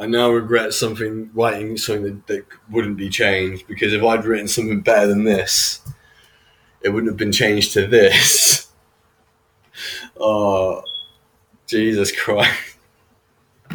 I now regret something writing something that, that wouldn't be changed because if I'd written something better than this, it wouldn't have been changed to this. Oh, Jesus Christ.